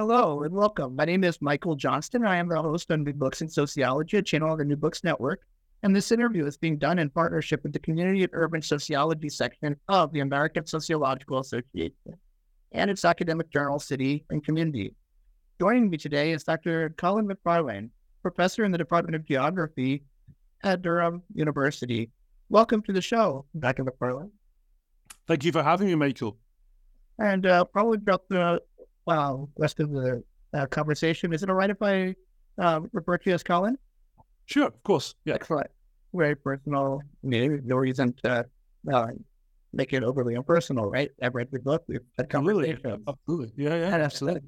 Hello and welcome. My name is Michael Johnston. I am the host on New Books in Sociology, a channel of the New Books Network. And this interview is being done in partnership with the Community and Urban Sociology section of the American Sociological Association and its academic journal, City and Community. Joining me today is Dr. Colin McFarlane, professor in the Department of Geography at Durham University. Welcome to the show, Dr. McFarlane. Thank you for having me, Michael. And uh, probably throughout the wow, rest of the uh, conversation. Is it all right if I uh, refer to you as Colin? Sure, of course. Yeah. Excellent. Very personal. Maybe no reason to uh, make it overly impersonal, right? I've read your book. We've had conversations. Absolutely. Absolutely. Yeah, yeah. And absolutely.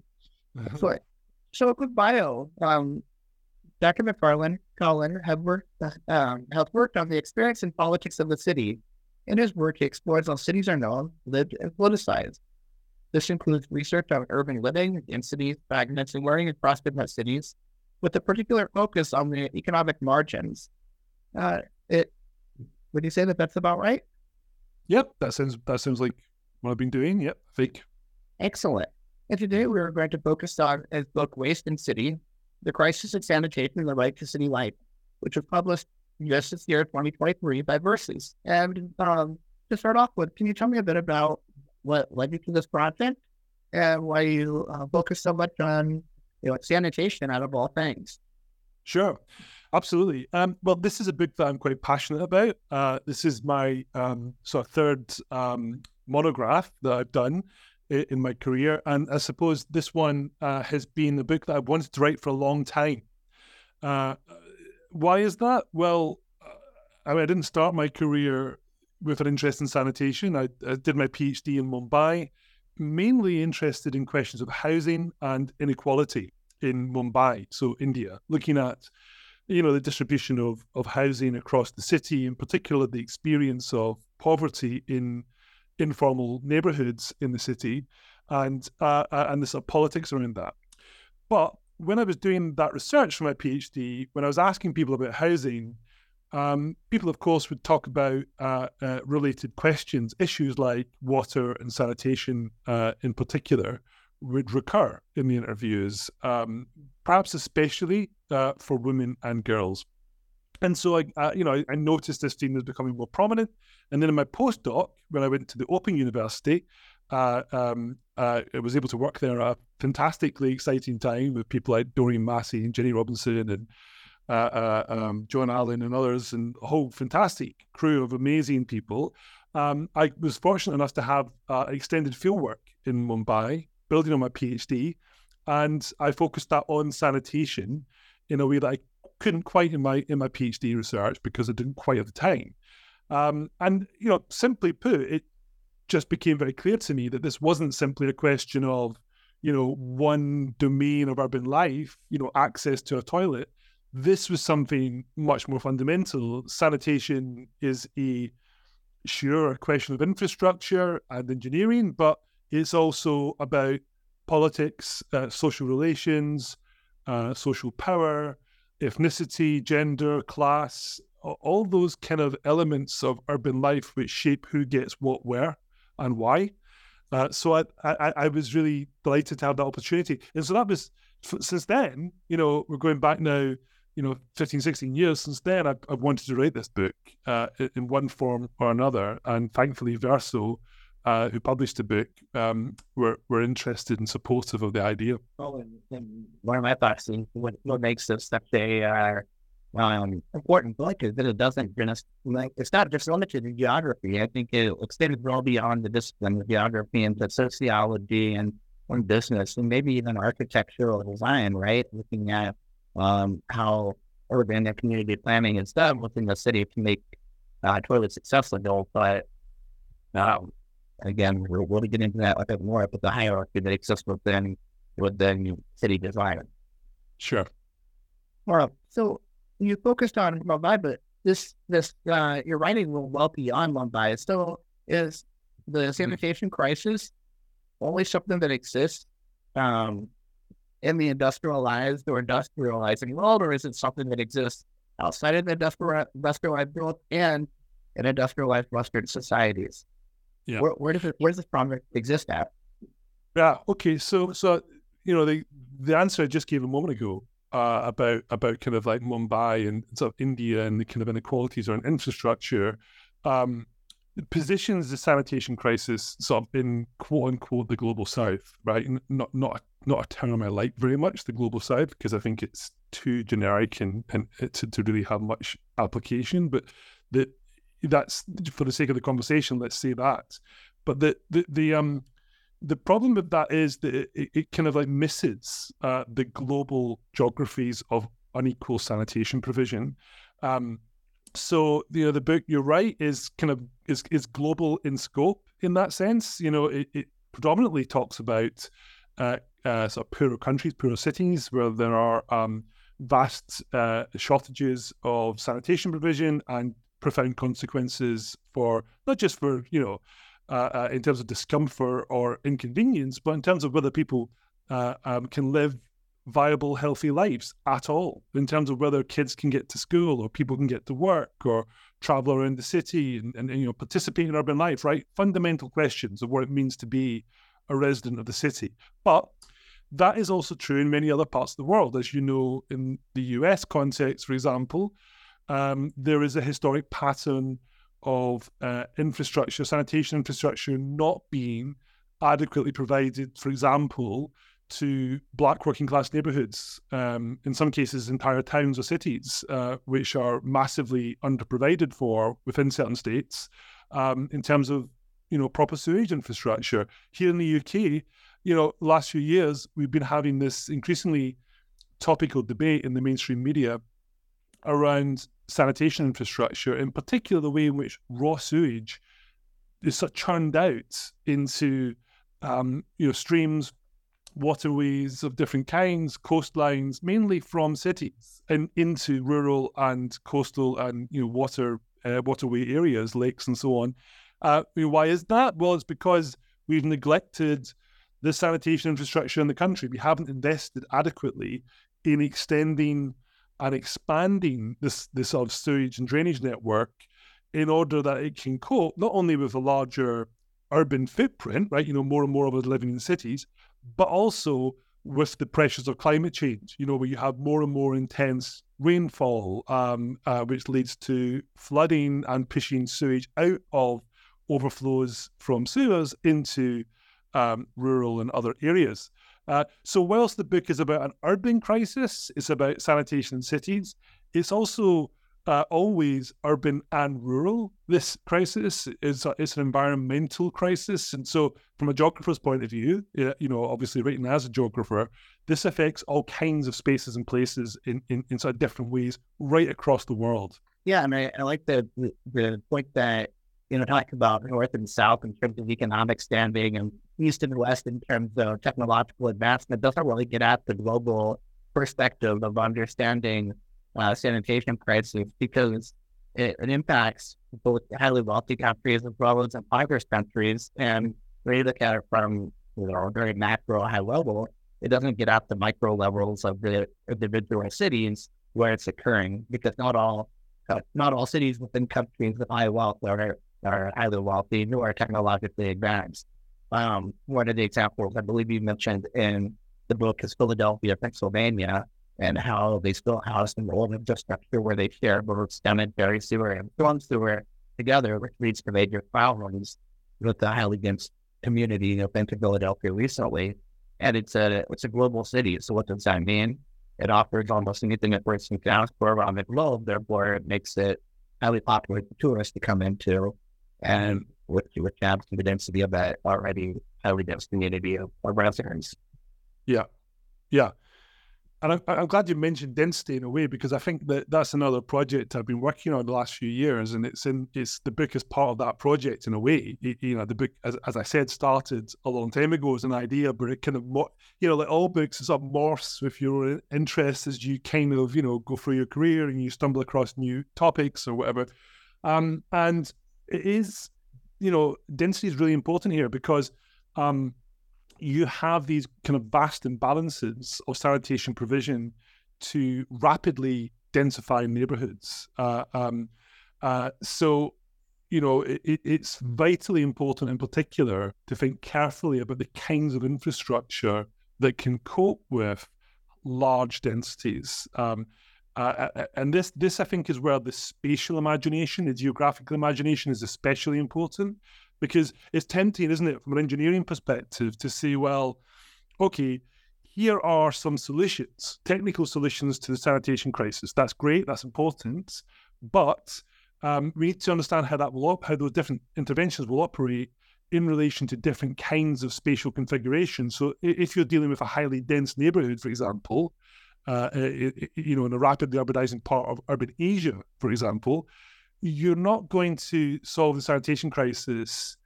so, so a quick bio. Um, Dr. McFarlane, Colin, have worked, um, has worked on the experience and politics of the city. In his work, he explores how cities are known, lived, and politicized. This includes research on urban living, density, fragments, and learning across different cities, with a particular focus on the economic margins. Uh, it would you say that that's about right? Yep, that sounds that sounds like what I've been doing. Yep, I think. Excellent. And today we are going to focus on his book Waste and City: The Crisis of Sanitation and the Right to City Life, which was published just this year, 2023, by Verso. And um, to start off with, can you tell me a bit about what led you to this project and why you uh, focus so much on you know sanitation out of all things. Sure, absolutely. Um, well, this is a book that I'm quite passionate about. Uh, this is my um, sort of third um, monograph that I've done in, in my career, and I suppose this one uh, has been a book that I've wanted to write for a long time. Uh, why is that? Well, uh, I, mean, I didn't start my career with an interest in sanitation. I, I, did my PhD in Mumbai, mainly interested in questions of housing and inequality in Mumbai, so India, looking at you know the distribution of of housing across the city, in particular the experience of poverty in informal neighborhoods in the city, and uh, uh and the sort of politics around that. But when I was doing that research for my PhD, when I was asking people about housing, um, people, of course, would talk about uh, uh, related questions. Issues like water and sanitation, uh, in particular, would recur in the interviews, um, perhaps especially uh, for women and girls. And so, I, uh, you know, I, noticed this theme was becoming more prominent. And then in my postdoc, when I went to the Open University, uh, um, I was able to work there at a fantastically exciting time with people like Doreen Massey and Jenny Robinson and um, John Allen and others, and a whole fantastic crew of amazing people. Um, I was fortunate enough to have uh, extended fieldwork in Mumbai, building on my PhD, and I focused that on sanitation in a way that I couldn't quite in my in my PhD research because I didn't quite have the time. Um, and you know, simply put, it just became very clear to me that this wasn't simply a question of you know one domain of urban life, you know, access to a toilet this was something much more fundamental. Sanitation is a sure question of infrastructure and engineering, but it's also about politics, uh, social relations, uh, social power, ethnicity, gender, class, all those kind of elements of urban life which shape who gets what where and why. Uh, so I, I, I was really delighted to have that opportunity. And so that was since then, you know, we're going back now you know 15 16 years since then i've, I've wanted to write this book uh, in one form or another and thankfully verso uh, who published the book, um, were were interested and supportive of the idea. Well, and, and one of my thoughts is what, what makes this that they are um, important book is that it doesn't just like it's not just limited to geography. I think it extends well beyond the discipline of geography into sociology and, and business and maybe even architectural design. Right, looking at um, how urban and community planning is done within the city to make uh, toilet accessible. But um, again, we're, we'll get into that a bit more, but the hierarchy that exists within within city design. Sure. All right. So you focused on Mumbai, but this this uh, your writing will well beyond Mumbai. So is the sanitation crisis only something that exists um, in the industrialized or industrializing world, or is it something that exists outside of the industrial, industrialized world and in industrialized Western societies? Yeah. Where, where does it, where does this problem exist at? Yeah. Okay. So, so you know, the the answer I just gave a moment ago uh, about about kind of like Mumbai and sort of India and the kind of inequalities around infrastructure um, positions the sanitation crisis sort of in quote unquote the global south, right? Not not not a term I like very much, the global side, because I think it's too generic and and to, to really have much application. But that that's for the sake of the conversation, let's say that. But the the the um the problem with that is that it, it kind of like misses uh, the global geographies of unequal sanitation provision. Um, so you know the book you're right is kind of is is global in scope in that sense. You know it, it predominantly talks about uh, uh, sort of poorer countries, poorer cities where there are um, vast uh, shortages of sanitation provision and profound consequences for not just for you know uh, uh, in terms of discomfort or inconvenience, but in terms of whether people uh, um, can live viable, healthy lives at all, in terms of whether kids can get to school or people can get to work or travel around the city and, and, and you know participate in urban life, right? Fundamental questions of what it means to be a resident of the city. But that is also true in many other parts of the world. As you know, in the US context, for example, um, there is a historic pattern of uh, infrastructure, sanitation infrastructure not being adequately provided, for example, to black working class neighborhoods, um, in some cases, entire towns or cities, uh, which are massively underprovided for within certain states um, in terms of you know proper sewage infrastructure. Here in the UK, you know, last few years we've been having this increasingly topical debate in the mainstream media around sanitation infrastructure, in particular the way in which raw sewage is sort of churned out into um, you know streams, waterways of different kinds, coastlines, mainly from cities, and into rural and coastal and you know water uh, waterway areas, lakes and so on. Uh, I mean, why is that? Well, it's because we've neglected the sanitation infrastructure in the country. We haven't invested adequately in extending and expanding this this sort of sewage and drainage network in order that it can cope not only with a larger urban footprint, right? You know, more and more of us living in cities, but also with the pressures of climate change. You know, where you have more and more intense rainfall, um, uh, which leads to flooding and pushing sewage out of overflows from sewers into um, rural and other areas. Uh, so, whilst the book is about an urban crisis, it's about sanitation in cities, it's also uh, always urban and rural. This crisis is a, it's an environmental crisis, and so from a geographer's point of view, you know, obviously writing as a geographer, this affects all kinds of spaces and places in in, in sort of different ways right across the world. Yeah, and I, I like the the point that you know talk about north and south in terms of economic standing and east and west in terms of technological advancement doesn't really get at the global perspective of understanding uh, sanitation crisis because it, it, impacts both highly wealthy countries as well as impoverished countries. And when you look at it from you know, a very macro high level, it doesn't get at the micro levels of the individual cities where it's occurring because not all not all cities within countries of high wealth are, are highly wealthy nor technologically advanced. Um, one of the examples I believe you mentioned in the book is Philadelphia, Pennsylvania, and how they still house an old infrastructure where they share both stem sanitary sewer and storm sewer together, which leads to major problems with the highly dense community of in Philadelphia recently, and it's a it's a global city. So what does that mean? It offers almost anything that can ask for around the globe. Therefore, it makes it highly popular for tourists to come into, and with to the density of that already highly dense community of, of residents. Yeah, yeah. And I'm, I'm, glad you mentioned density in a way because I think that that's another project I've been working on the last few years, and it's in it's the book is part of that project in a way. You know, the book, as, as I said, started a long time ago as an idea, but it kind of you know, like all books, it sort of morphs with your interests as you kind of you know go through your career and you stumble across new topics or whatever. Um, and it is, you know, density is really important here because um, you have these kind of vast imbalances of sanitation provision to rapidly densify neighborhoods. Uh, um, uh, so, you know, it, it's vitally important in particular to think carefully about the kinds of infrastructure that can cope with large densities. Um, uh, and this, this I think, is where the spatial imagination, the geographical imagination, is especially important because it's tempting, isn't it, from an engineering perspective, to say, well, okay, here are some solutions, technical solutions to the sanitation crisis. That's great, that's important, but um, we need to understand how that will op- how those different interventions will operate in relation to different kinds of spatial configuration. So, if you're dealing with a highly dense neighborhood, for example, uh, you know, in a rapidly urbanizing part of urban Asia, for example, you're not going to solve the sanitation crisis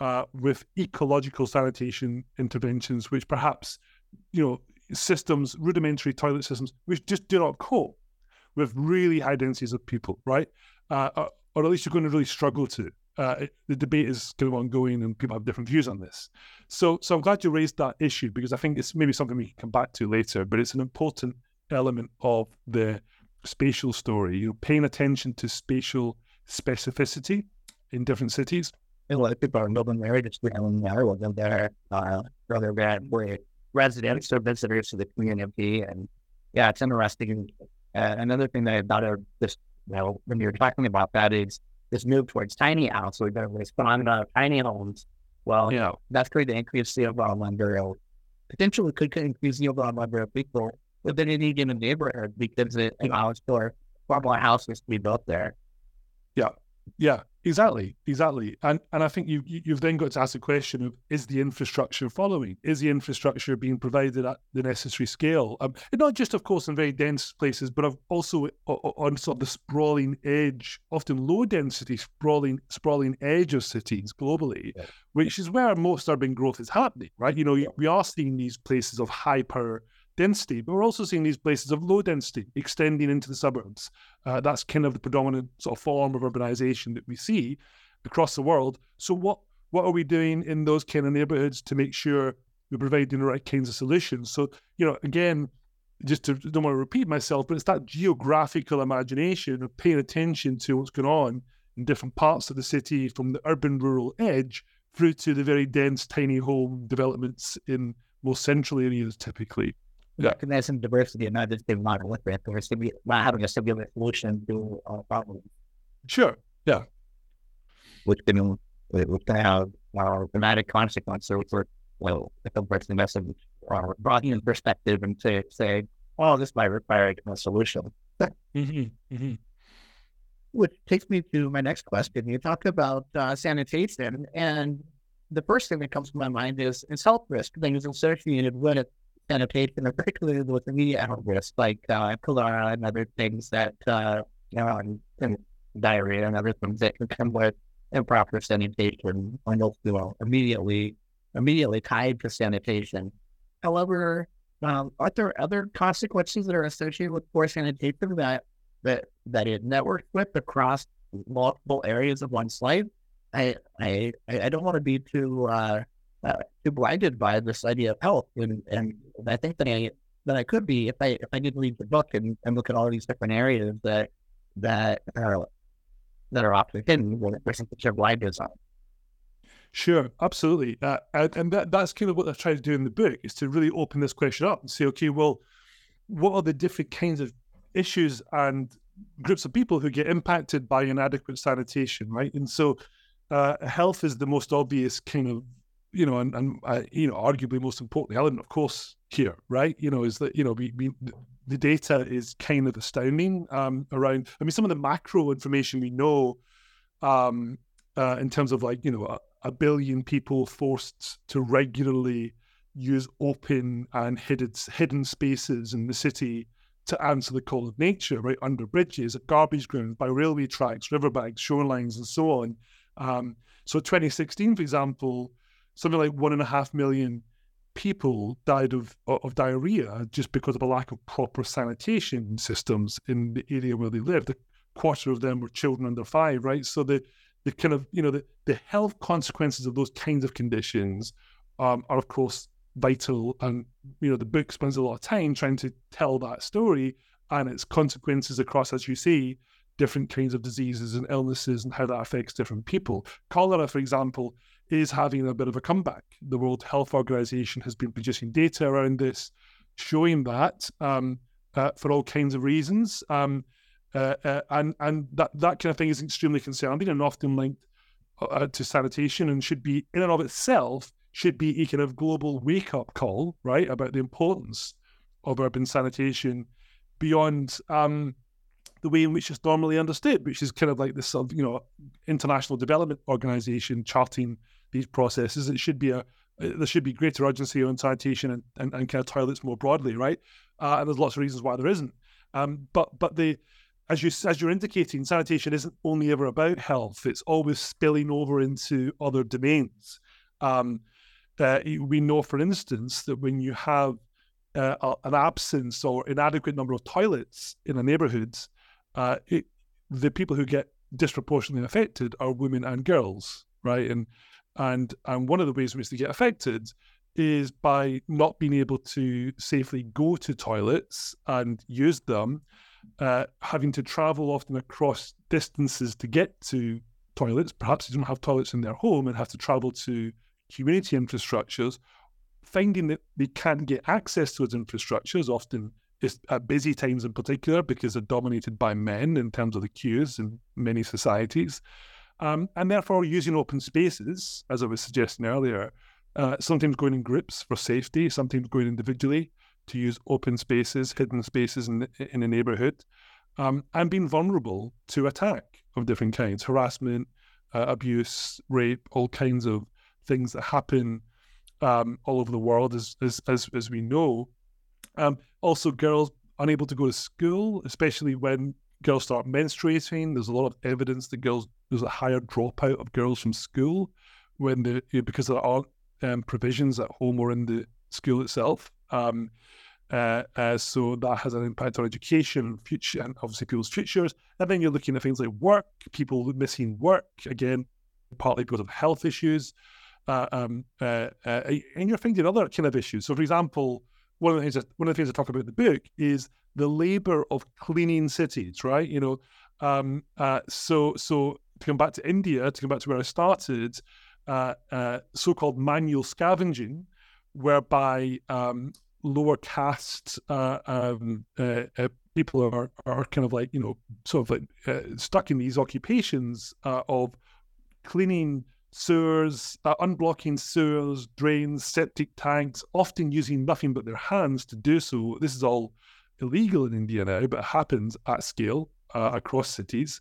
uh, with ecological sanitation interventions, which perhaps, you know, systems, rudimentary toilet systems, which just do not cope with really high densities of people, right? Uh, uh or at least you're going to really struggle to. Uh, the debate is kind of ongoing, and people have different views on this. So, so I'm glad you raised that issue because I think it's maybe something we can come back to later. But it's an important element of the spatial story, you know, paying attention to spatial specificity in different cities. A lot of people are building marriages around there, whether they're uh, rather than residents or visitors to the community. And yeah, it's interesting. Uh, another thing that I thought of this, you know, when you're talking about that is this move towards tiny house. We've been responding to tiny homes. Well, you know, that's going to increase the overall number of potentially could increase the overall number of people within any given neighborhood because it allows for far more houses to be built there. Yeah, yeah, exactly, exactly. And and I think you you've then got to ask the question of is the infrastructure following? Is the infrastructure being provided at the necessary scale? Um, and not just, of course, in very dense places, but also on sort of the sprawling edge, often low density, sprawling sprawling edge of cities globally, yeah. which is where most urban growth is happening. Right? You know, we are seeing these places of high power density, but we're also seeing these places of low density extending into the suburbs. Uh, that's kind of the predominant sort of form of urbanization that we see across the world. So what what are we doing in those kind of neighborhoods to make sure we're providing the right kinds of solutions? So you know, again, just to don't want to repeat myself, but it's that geographical imagination of paying attention to what's going on in different parts of the city, from the urban rural edge through to the very dense tiny home developments in more central areas typically yeah. recognizing diversity and not just being monolithic or simu- not having a singular solution to a problem. Sure. Yeah. Which can, which can have uh, dramatic consequences for, well, if a person message or broadening perspective and say, say, well, this might require a solution. mm-hmm. Mm-hmm. Which takes me to my next question. You talk about uh, sanitation, and the first thing that comes to my mind is, is health risk, things associated with it sanitation, particularly with immediate risk like uh, cholera and other things that, uh, you know, and, and diarrhea and other things that can come with improper sanitation and also immediately immediately tied to sanitation. However, um, are there other consequences that are associated with poor sanitation that that that it networks with across multiple areas of one's life? I I I don't want to be too uh, uh, too blinded by this idea of health, and and I think that I that I could be if I if I did read the book and, and look at all these different areas that that are that are often hidden when a person puts their blinders on. Sure, absolutely, uh, and, and that, that's kind of what I try to do in the book is to really open this question up and say, okay, well, what are the different kinds of issues and groups of people who get impacted by inadequate sanitation, right? And so uh, health is the most obvious kind of, you know, and, and uh, you know, arguably most important element, of course, here, right? You know, is that you know, we, we the data is kind of astounding um, around. I mean, some of the macro information we know um, uh, in terms of like you know a, a billion people forced to regularly use open and hidden hidden spaces in the city to answer the call of nature, right? Under bridges, at garbage grounds, by railway tracks, riverbanks, shorelines, and so on. Um, so 2016, for example, something like one and a half million people died of of diarrhea just because of a lack of proper sanitation systems in the area where they lived. A quarter of them were children under five, right? So the the kind of you know the, the health consequences of those kinds of conditions um, are of course vital and you know the book spends a lot of time trying to tell that story and its consequences across as you see different kinds of diseases and illnesses and how that affects different people cholera for example is having a bit of a comeback. The world health organization has been producing data around this showing that um, uh, for all kinds of reasons um, uh, uh, and and that that kind of thing is extremely concerning and often linked uh, to sanitation and should be in and of itself should be a kind of global wake up call, right, about the importance of urban sanitation beyond um, the way in which it's normally understood, which is kind of like this sort of, you know, international development organization charting these processes. It should be a there should be greater urgency on sanitation and, and, and kind of toilets more broadly, right? Uh, and there's lots of reasons why there isn't. Um, but but the as you as you're indicating, sanitation isn't only ever about health; it's always spilling over into other domains. Um, uh, we know, for instance, that when you have uh, an absence or inadequate number of toilets in a neighborhood, uh, the people who get disproportionately affected are women and girls, right? And and and one of the ways in which they get affected is by not being able to safely go to toilets and use them, uh, having to travel often across distances to get to toilets. Perhaps they don't have toilets in their home and have to travel to community infrastructures, finding that they can't get access to those infrastructures often at busy times in particular because they're dominated by men in terms of the queues in many societies. Um, and therefore, using open spaces, as I was suggesting earlier, uh, sometimes going in groups for safety, sometimes going individually to use open spaces, hidden spaces in, in a neighborhood, um, and being vulnerable to attack of different kinds harassment, uh, abuse, rape, all kinds of things that happen um, all over the world, as as as, as we know. Um, also, girls unable to go to school, especially when girls start menstruating. There's a lot of evidence that girls there's a higher dropout of girls from school when they because there aren't um, provisions at home or in the school itself. Um, uh, uh, so that has an impact on education, future, and obviously people's futures. And then you're looking at things like work, people missing work again, partly because of health issues. Uh, um, uh, uh, and you're finding other kind of issues. So, for example, one of the things that, one of the things I talk about in the book is the labor of cleaning cities, right? You know, um, uh, so so to come back to India, to come back to where I started, uh, uh, so-called manual scavenging, whereby um, lower caste um, people are are kind of like you know sort of like stuck in these occupations of cleaning sewers, uh, unblocking sewers, drains, septic tanks, often using nothing but their hands to do so. This is all illegal in India now, but happens at scale uh, across cities.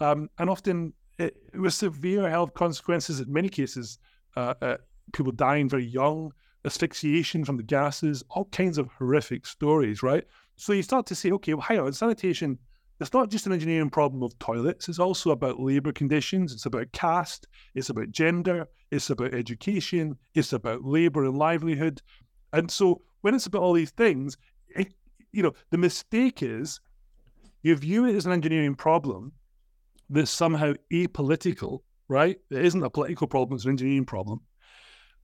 Um, and often it, with severe health consequences, in many cases, uh, uh, people dying very young, asphyxiation from the gases, all kinds of horrific stories, right? So you start to say, okay, well, hang on, sanitation it's not just an engineering problem of toilets, it's also about labour conditions, it's about caste, it's about gender, it's about education, it's about labour and livelihood. And so when it's about all these things, it, you know, the mistake is you view it as an engineering problem that's somehow apolitical, right? It isn't a political problem, it's an engineering problem.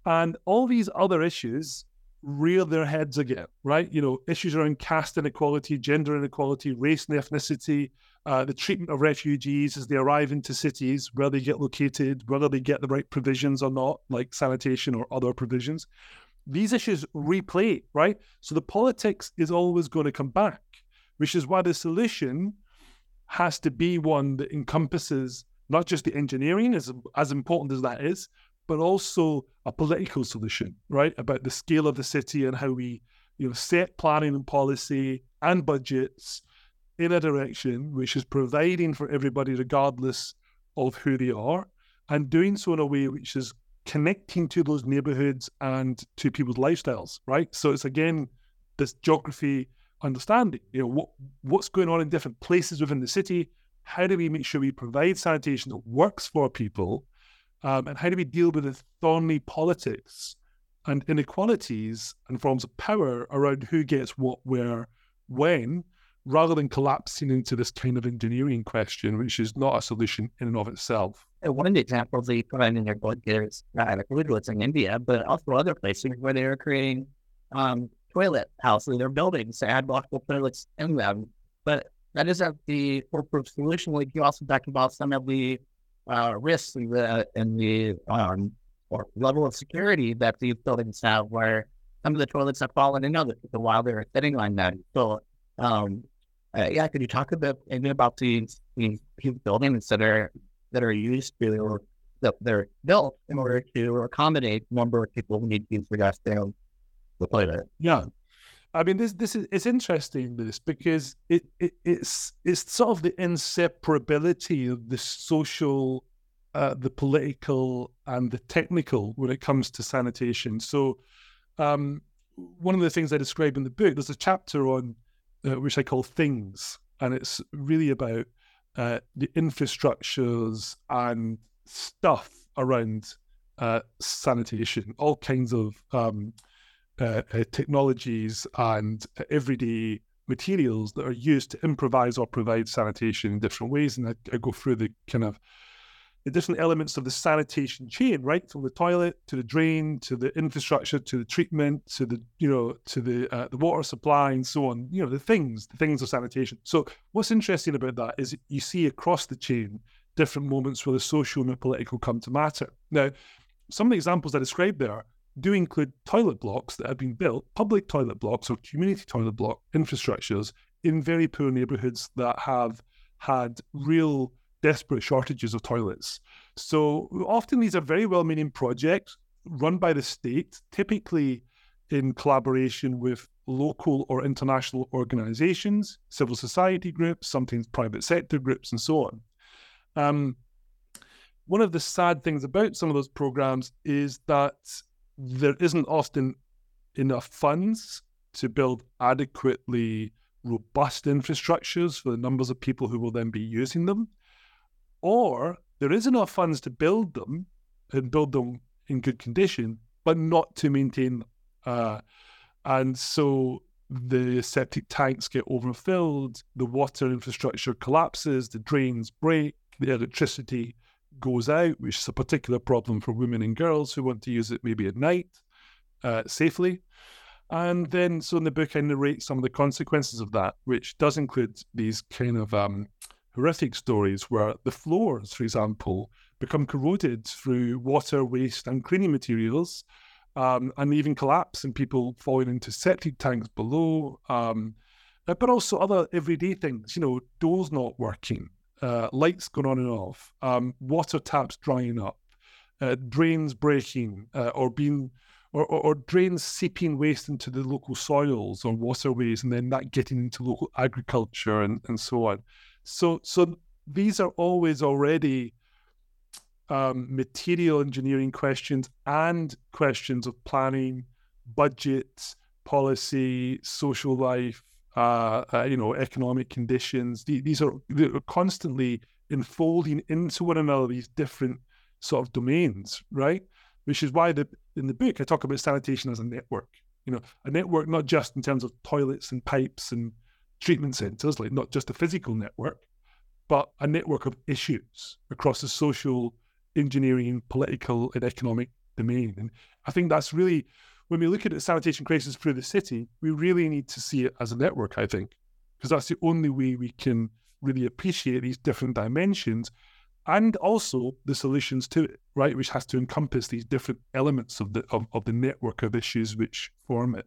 And all these other issues rear their heads again, right? You know, issues around caste inequality, gender inequality, race and ethnicity, uh, the treatment of refugees as they arrive into cities, where they get located, whether they get the right provisions or not, like sanitation or other provisions. These issues replay, right? So the politics is always going to come back, which is why the solution has to be one that encompasses not just the engineering, as, as important as that is, but also a political solution, right? About the scale of the city and how we, you know, set planning and policy and budgets in a direction which is providing for everybody regardless of who they are, and doing so in a way which is connecting to those neighborhoods and to people's lifestyles, right? So it's again this geography understanding. You know, what what's going on in different places within the city. How do we make sure we provide sanitation that works for people, um, and how do we deal with the thorny politics and inequalities and forms of power around who gets what, where, when, rather than collapsing into this kind of engineering question, which is not a solution in and of itself. One example of the examples that you find in your book is, it's in India, but also other places where they are creating um, toilet houses in their buildings to add multiple toilets in them. But that isn't the foolproof solution. Like you also talked about some of the uh, risks and the, and the um, or level of security that these buildings have, where some of the toilets have fallen in other while they're sitting on them. So, um, uh, yeah, could you talk a bit about these, these buildings that are that are used to or that they're built in order to accommodate number of people who need to use the the planet? Yeah. I mean, this this is it's interesting this because it, it it's it's sort of the inseparability of the social, uh, the political, and the technical when it comes to sanitation. So, um, one of the things I describe in the book, there's a chapter on uh, which I call things, and it's really about uh, the infrastructures and stuff around uh, sanitation, all kinds of um, uh, uh, technologies and everyday materials that are used to improvise or provide sanitation in different ways. And I, I, go through the kind of the different elements of the sanitation chain, right, from the toilet to the drain to the infrastructure to the treatment to the you know to the uh, the water supply and so on. You know the things, the things of sanitation. So what's interesting about that is you see across the chain different moments where the social and the political come to matter. Now, some of the examples I described there do include toilet blocks that have been built, public toilet blocks or community toilet block infrastructures in very poor neighborhoods that have had real desperate shortages of toilets. So often these are very well meaning projects run by the state, typically in collaboration with local or international organizations, civil society groups, sometimes private sector groups, and so on. Um, one of the sad things about some of those programs is that there isn't often enough funds to build adequately robust infrastructures for the numbers of people who will then be using them. Or there is enough funds to build them and build them in good condition, but not to maintain them. Uh, and so the septic tanks get overfilled, the water infrastructure collapses, the drains break, the electricity goes out, which is a particular problem for women and girls who want to use it maybe at night uh, safely. And then, so in the book, I narrate some of the consequences of that, which does include these kind of um, horrific stories where the floors, for example, become corroded through water, waste, and cleaning materials, um, and even collapse and people falling into septic tanks below. Um, but also other everyday things, you know, doors not working, uh, lights going on and off, um, water taps drying up, uh, drains breaking uh, or being or, or, or, drains seeping waste into the local soils or waterways, and then that getting into local agriculture and, and so on. So so these are always already um, material engineering questions and questions of planning, budget, policy, social life, uh, uh, you know, economic conditions. These are, are constantly enfolding into one another these different sort of domains, right? Which is why the in the book I talk about sanitation as a network. You know, a network not just in terms of toilets and pipes and treatment centres, like not just a physical network, but a network of issues across the social, engineering, political, and economic domain. And I think that's really when we look at the sanitation crisis through the city, we really need to see it as a network, I think, because that's the only way we can really appreciate these different dimensions and also the solutions to it, right? Which has to encompass these different elements of the of, of the network of issues which form it.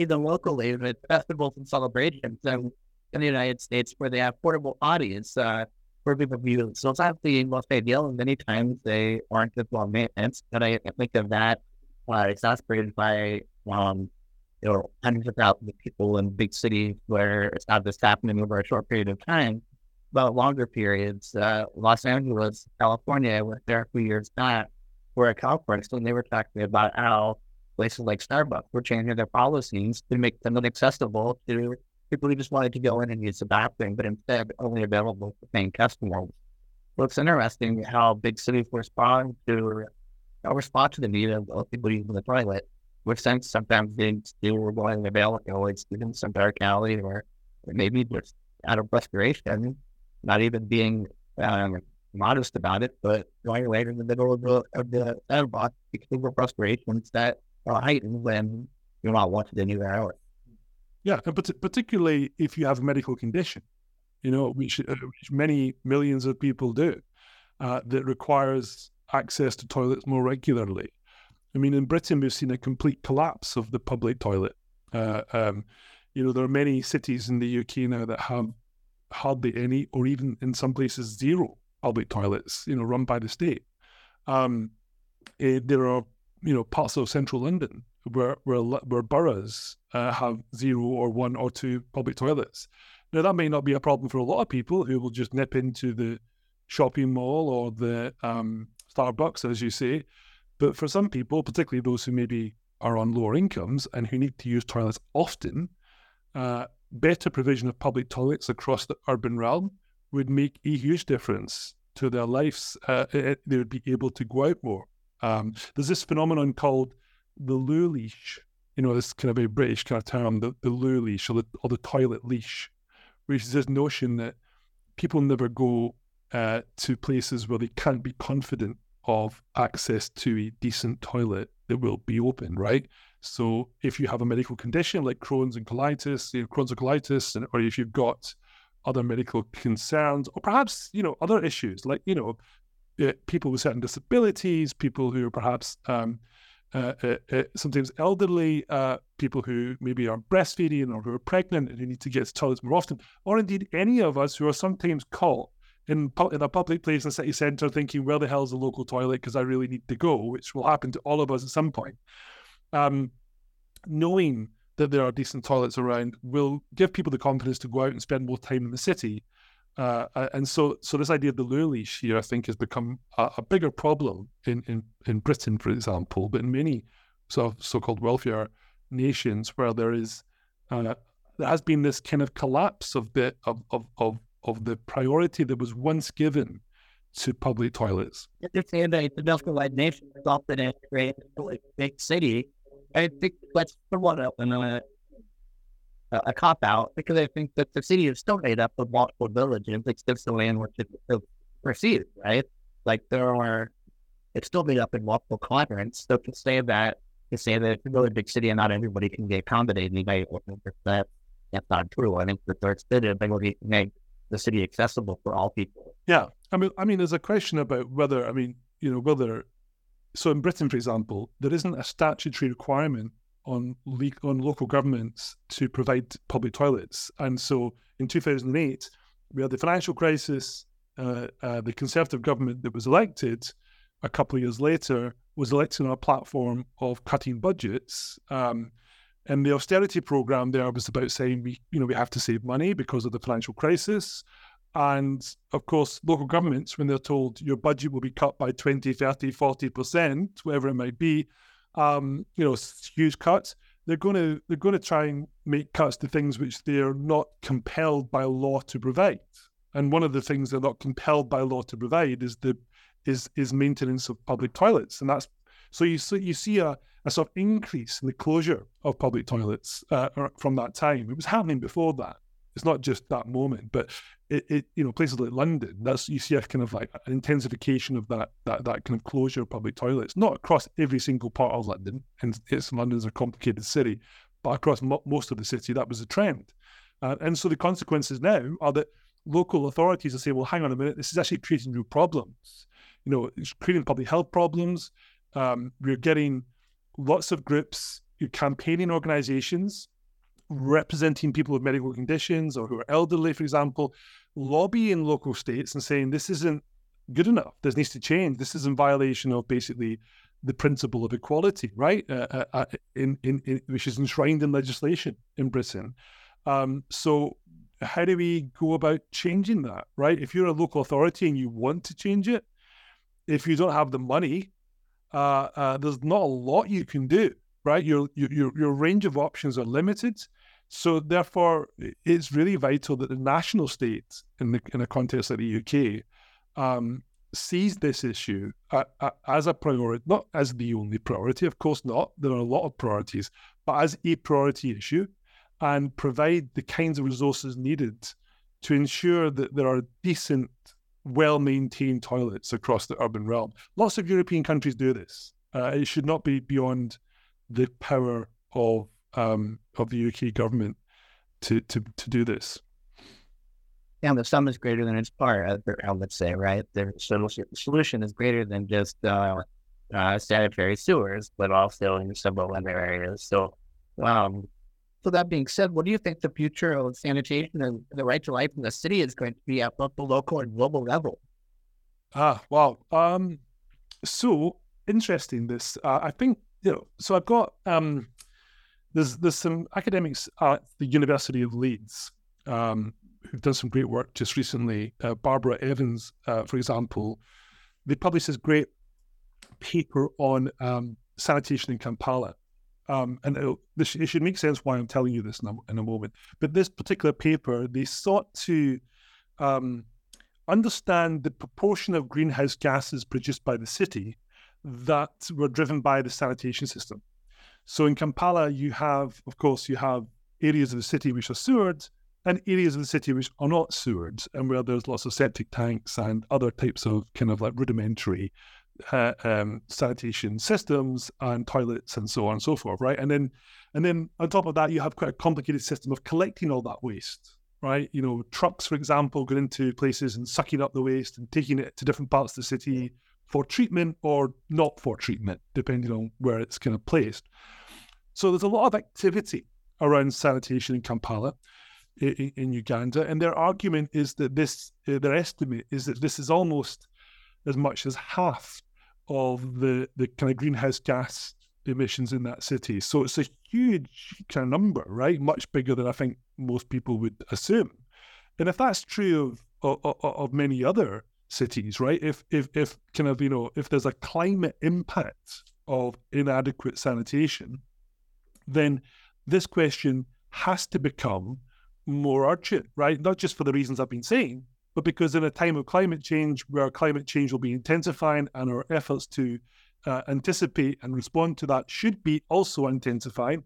even locally with festivals and celebrations um, in the United States where they have portable audience uh, for people to use. So it's the most ideal, and many times they aren't as well maintenance. But I, I think of that uh, exasperated by um, you know hundreds of thousands of people in big cities where it's not just happening over a short period of time, but longer periods. Uh, Los Angeles, California, I went there a few years back for a conference, and they were talking about how places like Starbucks were changing their policies to make them inaccessible to people who just wanted to go in and use the bathroom, but instead only available for paying customers. Well, it's interesting how big cities respond to uh, respond to the need of, people using the toilet, which sense sometimes they still were going available in students in dark alley or maybe just out of frustration, not even being um, modest about it, but going right in the middle of the of the sandbox because of frustrations that heightened when you're not wanted anywhere else. Yeah, but particularly if you have a medical condition, you know, which, uh, which many millions of people do, uh, that requires access to toilets more regularly. I mean, in Britain, we've seen a complete collapse of the public toilet. Uh, um, you know, there are many cities in the UK now that have hardly any, or even in some places zero public toilets. You know, run by the state. Um, it, eh, there are you know parts of central London where where, where boroughs uh, have zero or one or two public toilets. Now that may not be a problem for a lot of people who will just nip into the shopping mall or the um, Starbucks, as you say. But for some people, particularly those who maybe are on lower incomes and who need to use toilets often, uh, better provision of public toilets across the urban realm would make a huge difference to their lives. Uh, it, they would be able to go out more. Um, there's this phenomenon called the loo leash, you know, this kind of a British kind of term, the, the loo leash or the, or the toilet leash, which is this notion that people never go uh, to places where they can't be confident of access to a decent toilet that will be open, right? So if you have a medical condition like Crohn's and colitis, you know, Crohn's or colitis, and, or if you've got other medical concerns, or perhaps you know other issues like you know people with certain disabilities, people who are perhaps um, uh, uh, uh, sometimes elderly uh, people who maybe are breastfeeding or who are pregnant and who need to get to toilets more often, or indeed any of us who are sometimes caught in, in a public place in a city centre thinking, where the hell is the local toilet because I really need to go, which will happen to all of us at some point. Um, knowing that there are decent toilets around will give people the confidence to go out and spend more time in the city uh, and so, so this idea of the loo leash here, I think, has become a, a, bigger problem in, in, in Britain, for example, but in many of so-called welfare nations where there is uh, there has been this kind of collapse of the of, of, of, of the priority that was once given to public toilets. That the industrialized nation is often a great big city. I think that's somewhat of an a cop out because I think that the city is still made up of multiple villages. It's just the land which it's perceived, right? Like there are, it's still made up in multiple quadrants. So to say that, to say that it's a really big city and not everybody can be accommodated, by that that's not true. I think that there's still ability to make the city accessible for all people. Yeah, I mean, I mean, there's a question about whether, I mean, you know, whether. So in Britain, for example, there isn't a statutory requirement on le- on local governments to provide public toilets. And so in 2008, we had the financial crisis. Uh, uh, the Conservative government that was elected a couple of years later was elected on a platform of cutting budgets. Um, and the austerity program there was about saying we, you know, we have to save money because of the financial crisis. And of course, local governments, when they're told your budget will be cut by 20, 30, 40%, whatever it might be, um, you know, huge cuts. They're going to they're going to try and make cuts to things which they're not compelled by law to provide. And one of the things they're not compelled by law to provide is the is is maintenance of public toilets, and that's so you see you see a, a sort of increase in the closure of public toilets uh, from that time. It was happening before that, It's not just that moment, but it, it you know places like London. That's you see a kind of like an intensification of that that that kind of closure of public toilets, not across every single part of London, and it's London's a complicated city, but across mo- most of the city that was a trend, uh, and so the consequences now are that local authorities are saying, well, hang on a minute, this is actually creating new problems. You know, it's creating public health problems. Um, we're getting lots of groups, campaigning organizations representing people with medical conditions or who are elderly, for example, lobbying local states and saying this isn't good enough. This needs to change. This is in violation of basically the principle of equality, right? Uh, uh, uh in, in, in, which is enshrined in legislation in Britain. Um, so, how do we go about changing that, right? If you're a local authority and you want to change it, if you don't have the money, uh, uh there's not a lot you can do, right? Your, your your range of options are limited. So therefore, it's really vital that the national state, in the in a context like the UK, um, sees this issue as a priority, not as the only priority, of course not. There are a lot of priorities, but as a priority issue, and provide the kinds of resources needed to ensure that there are decent, well maintained toilets across the urban realm. Lots of European countries do this. Uh, it should not be beyond the power of um, of the UK government to to to do this. Yeah, the sum is greater than its part, I would say, right? The solution is greater than just uh, uh, sanitary sewers, but also in several other areas. So, um, so that being said, what do you think the future of sanitation and the right to life in the city is going to be at both the local and global level? Ah, wow. Um, so interesting. This, uh, I think, you know. So I've got um, there's there's some academics at the University of Leeds um, who've done some great work just recently. Uh, Barbara Evans, uh, for example, they published this great paper on um, sanitation in Kampala. Um, and this, it should make sense why I'm telling you this in a, in a, moment. But this particular paper, they sought to um, understand the proportion of greenhouse gases produced by the city that were driven by the sanitation system. So in Kampala, you have, of course, you have areas of the city which are sewered and areas of the city which are not sewered and where there's lots of septic tanks and other types of kind of like rudimentary uh, um, sanitation systems and toilets and so on and so forth, right? And then, and then on top of that, you have quite a complicated system of collecting all that waste, right? You know, trucks, for example, going into places and sucking up the waste and taking it to different parts of the city for treatment or not for treatment, depending on where it's kind of placed. So there's a lot of activity around sanitation in Kampala in, in Uganda, and their argument is that this, uh, their estimate is that this is almost as much as half of the the kind of greenhouse gas emissions in that city. So it's a huge kind of number, right? Much bigger than I think most people would assume. And if that's true of of, of many other cities, right? If if if kind of you know if there's a climate impact of inadequate sanitation, then this question has to become more urgent, right? Not just for the reasons I've been saying, but because in a time of climate change, where climate change will be intensifying and our efforts to uh, anticipate and respond to that should be also intensifying,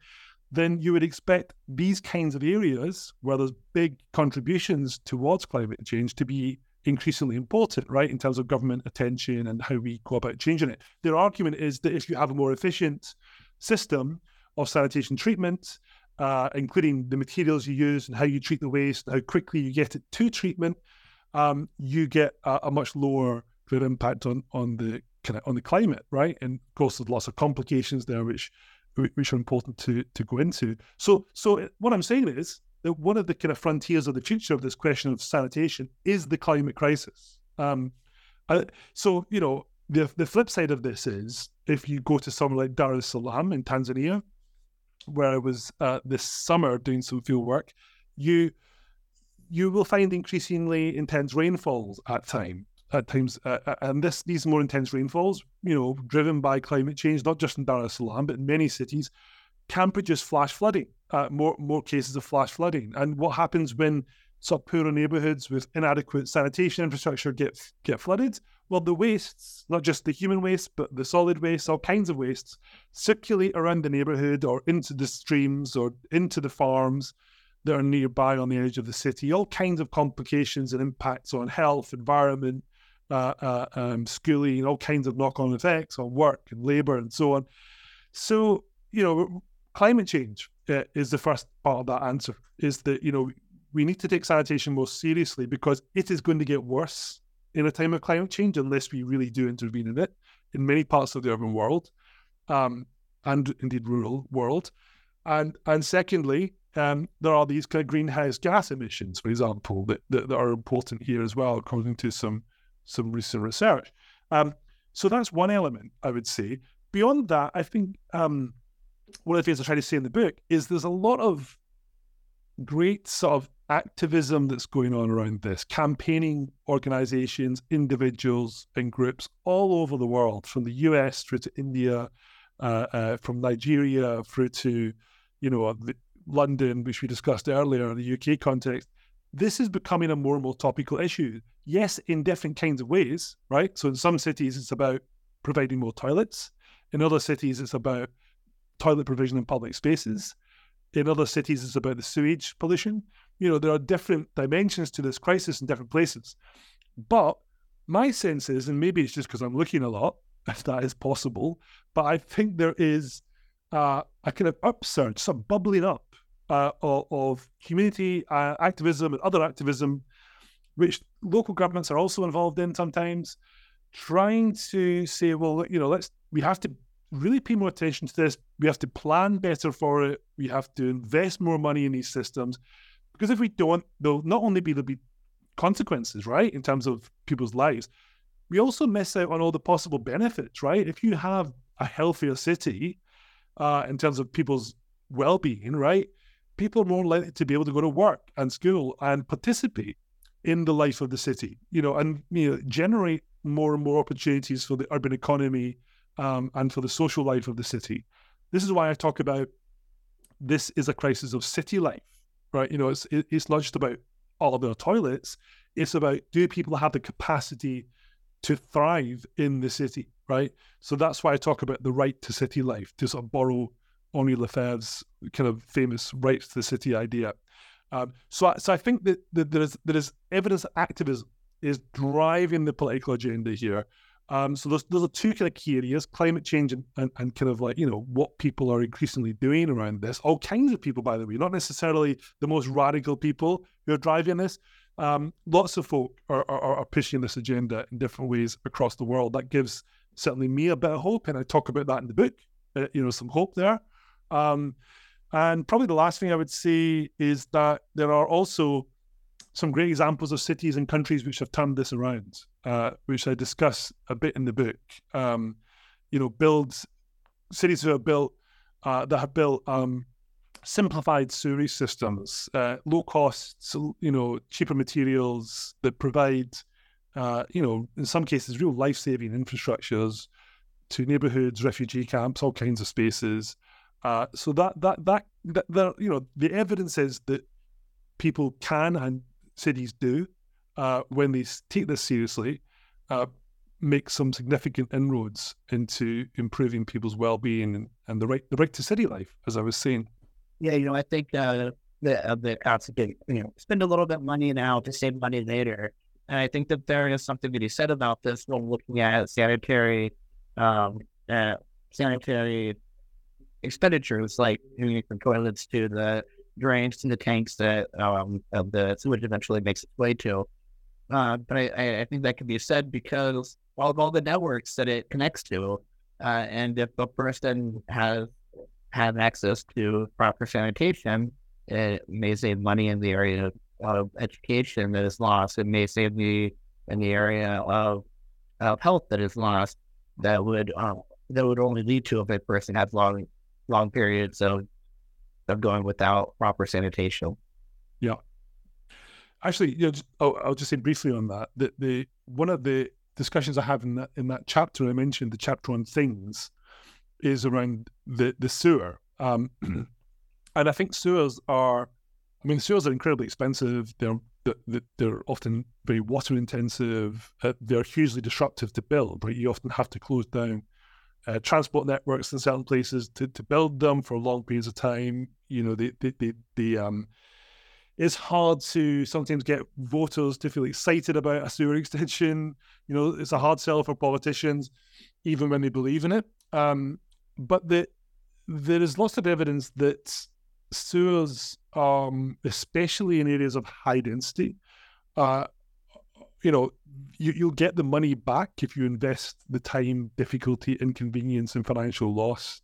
then you would expect these kinds of areas where there's big contributions towards climate change to be increasingly important, right, in terms of government attention and how we go about changing it. Their argument is that if you have a more efficient system, of sanitation treatment, uh, including the materials you use and how you treat the waste, how quickly you get it to treatment, um, you get a, a, much lower impact on on the kind of on the climate, right? And of course, there's lots of complications there, which which are important to to go into. So, so what I'm saying is that one of the kind of frontiers of the future of this question of sanitation is the climate crisis. Um, uh, so, you know, the the flip side of this is if you go to somewhere like Dar es Salaam in Tanzania, where I was uh, this summer doing some field work, you you will find increasingly intense rainfalls at time at times, uh, uh, and this these more intense rainfalls, you know, driven by climate change, not just in Dar es Salaam but in many cities, can produce flash flooding. Uh, more more cases of flash flooding, and what happens when sort of poorer neighbourhoods with inadequate sanitation infrastructure get get flooded? Well, the wastes, not just the human waste, but the solid waste, all kinds of wastes, circulate around the neighbourhood or into the streams or into the farms, that are nearby on the edge of the city, all kinds of complications and impacts on health, environment, uh, uh, um, schooling, all kinds of knock on effects on work and labor and so on. So, you know, climate change uh, is the first part of that answer is that, you know, we need to take sanitation more seriously because it is going to get worse in a time of climate change unless we really do intervene in it in many parts of the urban world um, and indeed rural world. And and secondly, um, there are these kind of greenhouse gas emissions, for example, that, that, that, are important here as well, according to some some recent research. Um, so that's one element, I would say. Beyond that, I think um, one of the things I try to say in the book is there's a lot of great sort of activism that's going on around this, campaigning organizations, individuals, and groups all over the world, from the US through to India, uh, uh, from Nigeria through to, you know, London, which we discussed earlier, in the UK context. This is becoming a more and more topical issue. Yes, in different kinds of ways, right? So in some cities, it's about providing more toilets. In other cities, it's about toilet provision in public spaces. In other cities, it's about the sewage pollution. You know, there are different dimensions to this crisis in different places. But my sense is, and maybe it's just because I'm looking a lot, if that is possible, but I think there is uh, a kind of upsurge, some bubbling up uh, of, of, community uh, activism and other activism, which local governments are also involved in sometimes, trying to say, well, you know, let's we have to really pay more attention to this. We have to plan better for it. We have to invest more money in these systems. Because if we don't, there'll not only be there'll be consequences, right, in terms of people's lives, we also miss out on all the possible benefits, right? If you have a healthier city uh, in terms of people's well-being, right, people are more likely to be able to go to work and school and participate in the life of the city, you know, and you know, generate more and more opportunities for the urban economy um, and for the social life of the city. This is why I talk about this is a crisis of city life, right? You know, it's it's not just about all of their toilets. It's about do people have the capacity to thrive in the city, right? So that's why I talk about the right to city life, to sort of borrow Henri Lefebvre's kind of famous right to the city idea. Um, so, so I think that, that there is there is evidence that activism is driving the political agenda here, um, so those, those are two kind of key areas: climate change and, and, and, kind of like you know what people are increasingly doing around this. All kinds of people, by the way, not necessarily the most radical people who are driving this. Um, lots of folk are, are, are, pushing this agenda in different ways across the world. That gives certainly me a bit of hope, and I talk about that in the book. Uh, you know, some hope there. Um, and probably the last thing I would say is that there are also some great examples of cities and countries which have turned this around, uh, which I discuss a bit in the book. Um, you know, build cities who have built uh, that have built um, simplified sewerage systems, uh, low cost, you know, cheaper materials that provide, uh, you know, in some cases, real life saving infrastructures to neighborhoods, refugee camps, all kinds of spaces. Uh, so that that that that, that you know, the evidence is that people can and cities do uh, when they take this seriously, uh, make some significant inroads into improving people's well-being and, and, the right the right to city life, as I was saying. Yeah, you know, I think uh, the uh, the concept of you know spend a little bit of money now to save money later, and I think that there is something to be said about this when looking at sanitary um, uh, sanitary expenditures, like you know, from toilets to the drains to the tanks that um, the sewage eventually makes its way to. Uh, but I, I, think that can be said because of all the networks that it connects to, uh, and if a person has had access to proper sanitation, it may save money in the area of education that is lost. It may save the in the area of of health that is lost. That would uh, that would only lead to if a person has long long periods of of going without proper sanitation. Yeah. Actually, you know, just, oh, I'll just say briefly on that. that the one of the discussions I have in that in that chapter I mentioned, the chapter on things, is around the the sewer. Um, and I think sewers are, I mean, sewers are incredibly expensive. They're they're often very water intensive. Uh, they're hugely disruptive to build. Right, you often have to close down uh, transport networks in certain places to, to build them for long periods of time. You know, the the the, the um it's hard to sometimes get voters to feel excited about a sewer extension. You know, it's a hard sell for politicians, even when they believe in it. Um, but the, there is lots of evidence that sewers, um, especially in areas of high density, uh, you know, you, will get the money back if you invest the time, difficulty, inconvenience, and financial loss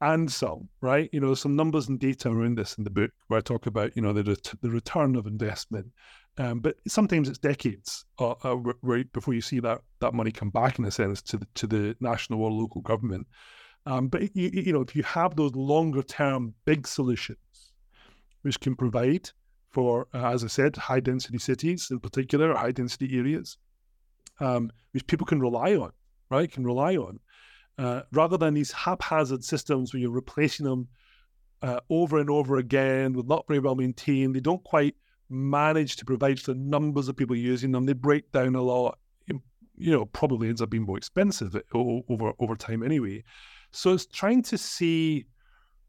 and some, right? You know, there's some numbers and data around this in the book where I talk about, you know, the, the return of investment. Um, but sometimes it's decades uh, uh, right before you see that that money come back in a sense to the to the national or local government. Um, but you, you know, if you have those longer term big solutions, which can provide for, uh, as I said, high density cities in particular, high density areas, um, which people can rely on, right? Can rely on, uh, rather than these haphazard systems where you're replacing them uh, over and over again with not very well maintained. They don't quite manage to provide for the numbers of people using them. They break down a lot. You know, probably ends up being more expensive over over time anyway. So it's trying to see,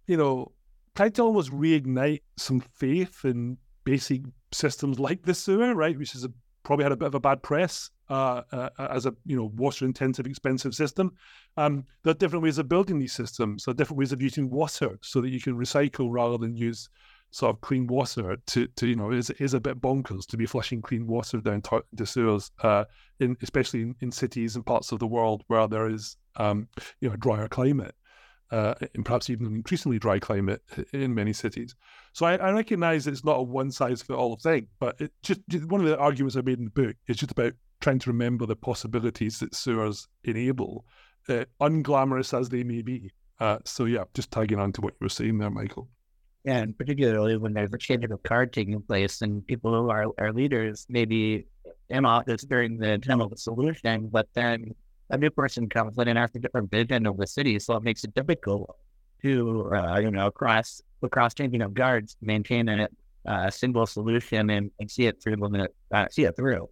you know, trying to almost reignite some faith in basic systems like the sewer, right? Which has probably had a bit of a bad press uh, uh, as a you know water intensive, expensive system. Um, there are different ways of building these systems. There are different ways of using water so that you can recycle rather than use sort of clean water to, to you know is is a bit bonkers to be flushing clean water down to, to sewers, uh, in especially in, in, cities and parts of the world where there is um, you know a drier climate. Uh, and perhaps even an increasingly dry climate in many cities. So I, I recognize it's not a one size fit all thing, but it just, just one of the arguments I made in the book is just about trying to remember the possibilities that sewers enable, uh, unglamorous as they may be. Uh, so yeah, just tagging on to what you were saying there, Michael. Yeah, and particularly when there's a change of card taking place and people who are, are leaders maybe in office during the time of the solution, but then a new person comes in and has a different vision of the city, so it makes it difficult to uh, you know cross across changing of guards, maintain a, single solution and, and see it through the uh, see it through.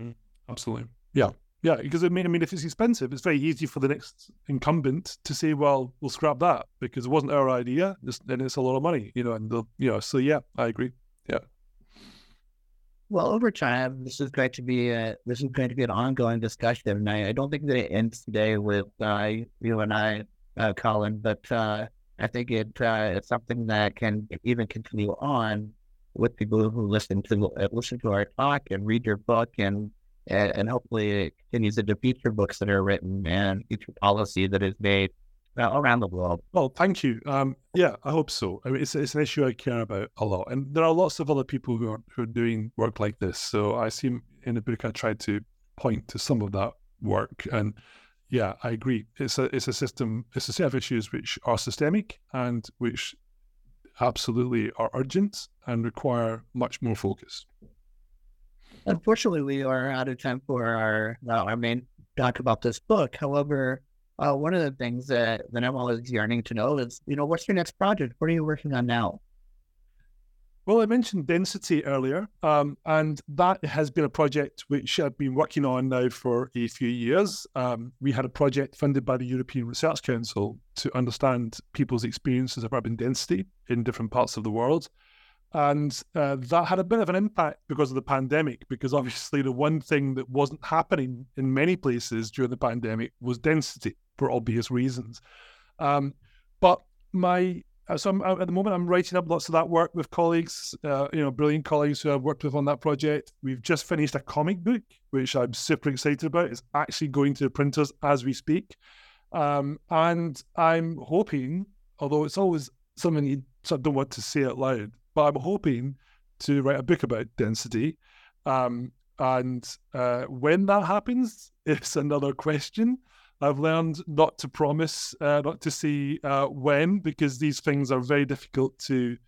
Mm, absolutely, yeah, yeah. Because I mean, I mean, if it's expensive, it's very easy for the next incumbent to say, "Well, we'll scrap that because it wasn't our idea," and it's a lot of money, you know. And the, you know, so yeah, I agree. Well, over time, this is going to be a, this is going to be an ongoing discussion, and I, I don't think that it ends today with uh, you and I, uh, Colin. But uh, I think it uh, it's something that can even continue on with people who listen to uh, listen to our talk and read your book, and and, and hopefully it continues into future books that are written and future policy that is made around the world. Well, thank you. Um, yeah, I hope so. I mean, it's, it's an issue I care about a lot, and there are lots of other people who are who are doing work like this. So I see in the book I tried to point to some of that work, and yeah, I agree. It's a it's a system. It's a set of issues which are systemic and which absolutely are urgent and require much more focus. Unfortunately, we are out of time for our our main talk about this book. However, uh, one of the things that, that I'm always yearning to know is, you know, what's your next project? What are you working on now? Well, I mentioned density earlier, um, and that has been a project which I've been working on now for a few years. Um, we had a project funded by the European Research Council to understand people's experiences of urban density in different parts of the world. And uh, that had a bit of an impact because of the pandemic, because obviously the one thing that wasn't happening in many places during the pandemic was density for obvious reasons. Um, but my uh, so I'm, uh, at the moment I'm writing up lots of that work with colleagues, uh, you know, brilliant colleagues who I've worked with on that project. We've just finished a comic book, which I'm super excited about. It's actually going to the printers as we speak, um, and I'm hoping, although it's always something you sort of don't want to say out loud, but I'm hoping to write a book about density. Um, and uh, when that happens, it's another question. I've learned not to promise, uh, not to see uh, when, because these things are very difficult to,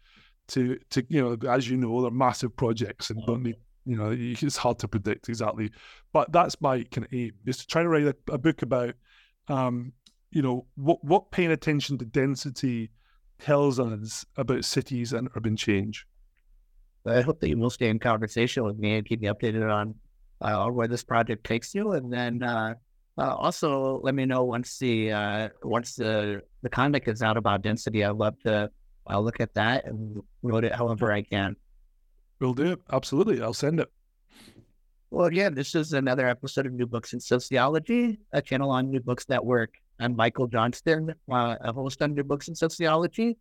to, to you know, as you know, they're massive projects and don't need, you know, it's hard to predict exactly. But that's my kind of aim is to try to write a, a book about, um, you know, what what paying attention to density tells us about cities and urban change. I hope that you will stay in conversation with me and keep me updated on uh, where this project takes you, and then. Uh, uh, also, let me know once the uh, once the the conduct is out about density. I'd love to. I'll look at that and wrote it however I can. We'll do it. Absolutely. I'll send it. Well, again, this is another episode of New Books in Sociology, a channel on New Books Network. I'm Michael Johnston, uh, a host on New Books in Sociology.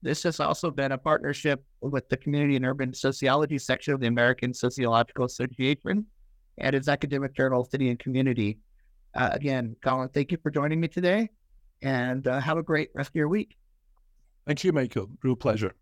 This has also been a partnership with the Community and Urban Sociology section of the American Sociological Association and its academic journal, City and Community. Uh, again, Colin, thank you for joining me today and uh, have a great rest of your week. Thank you, Michael. Real pleasure.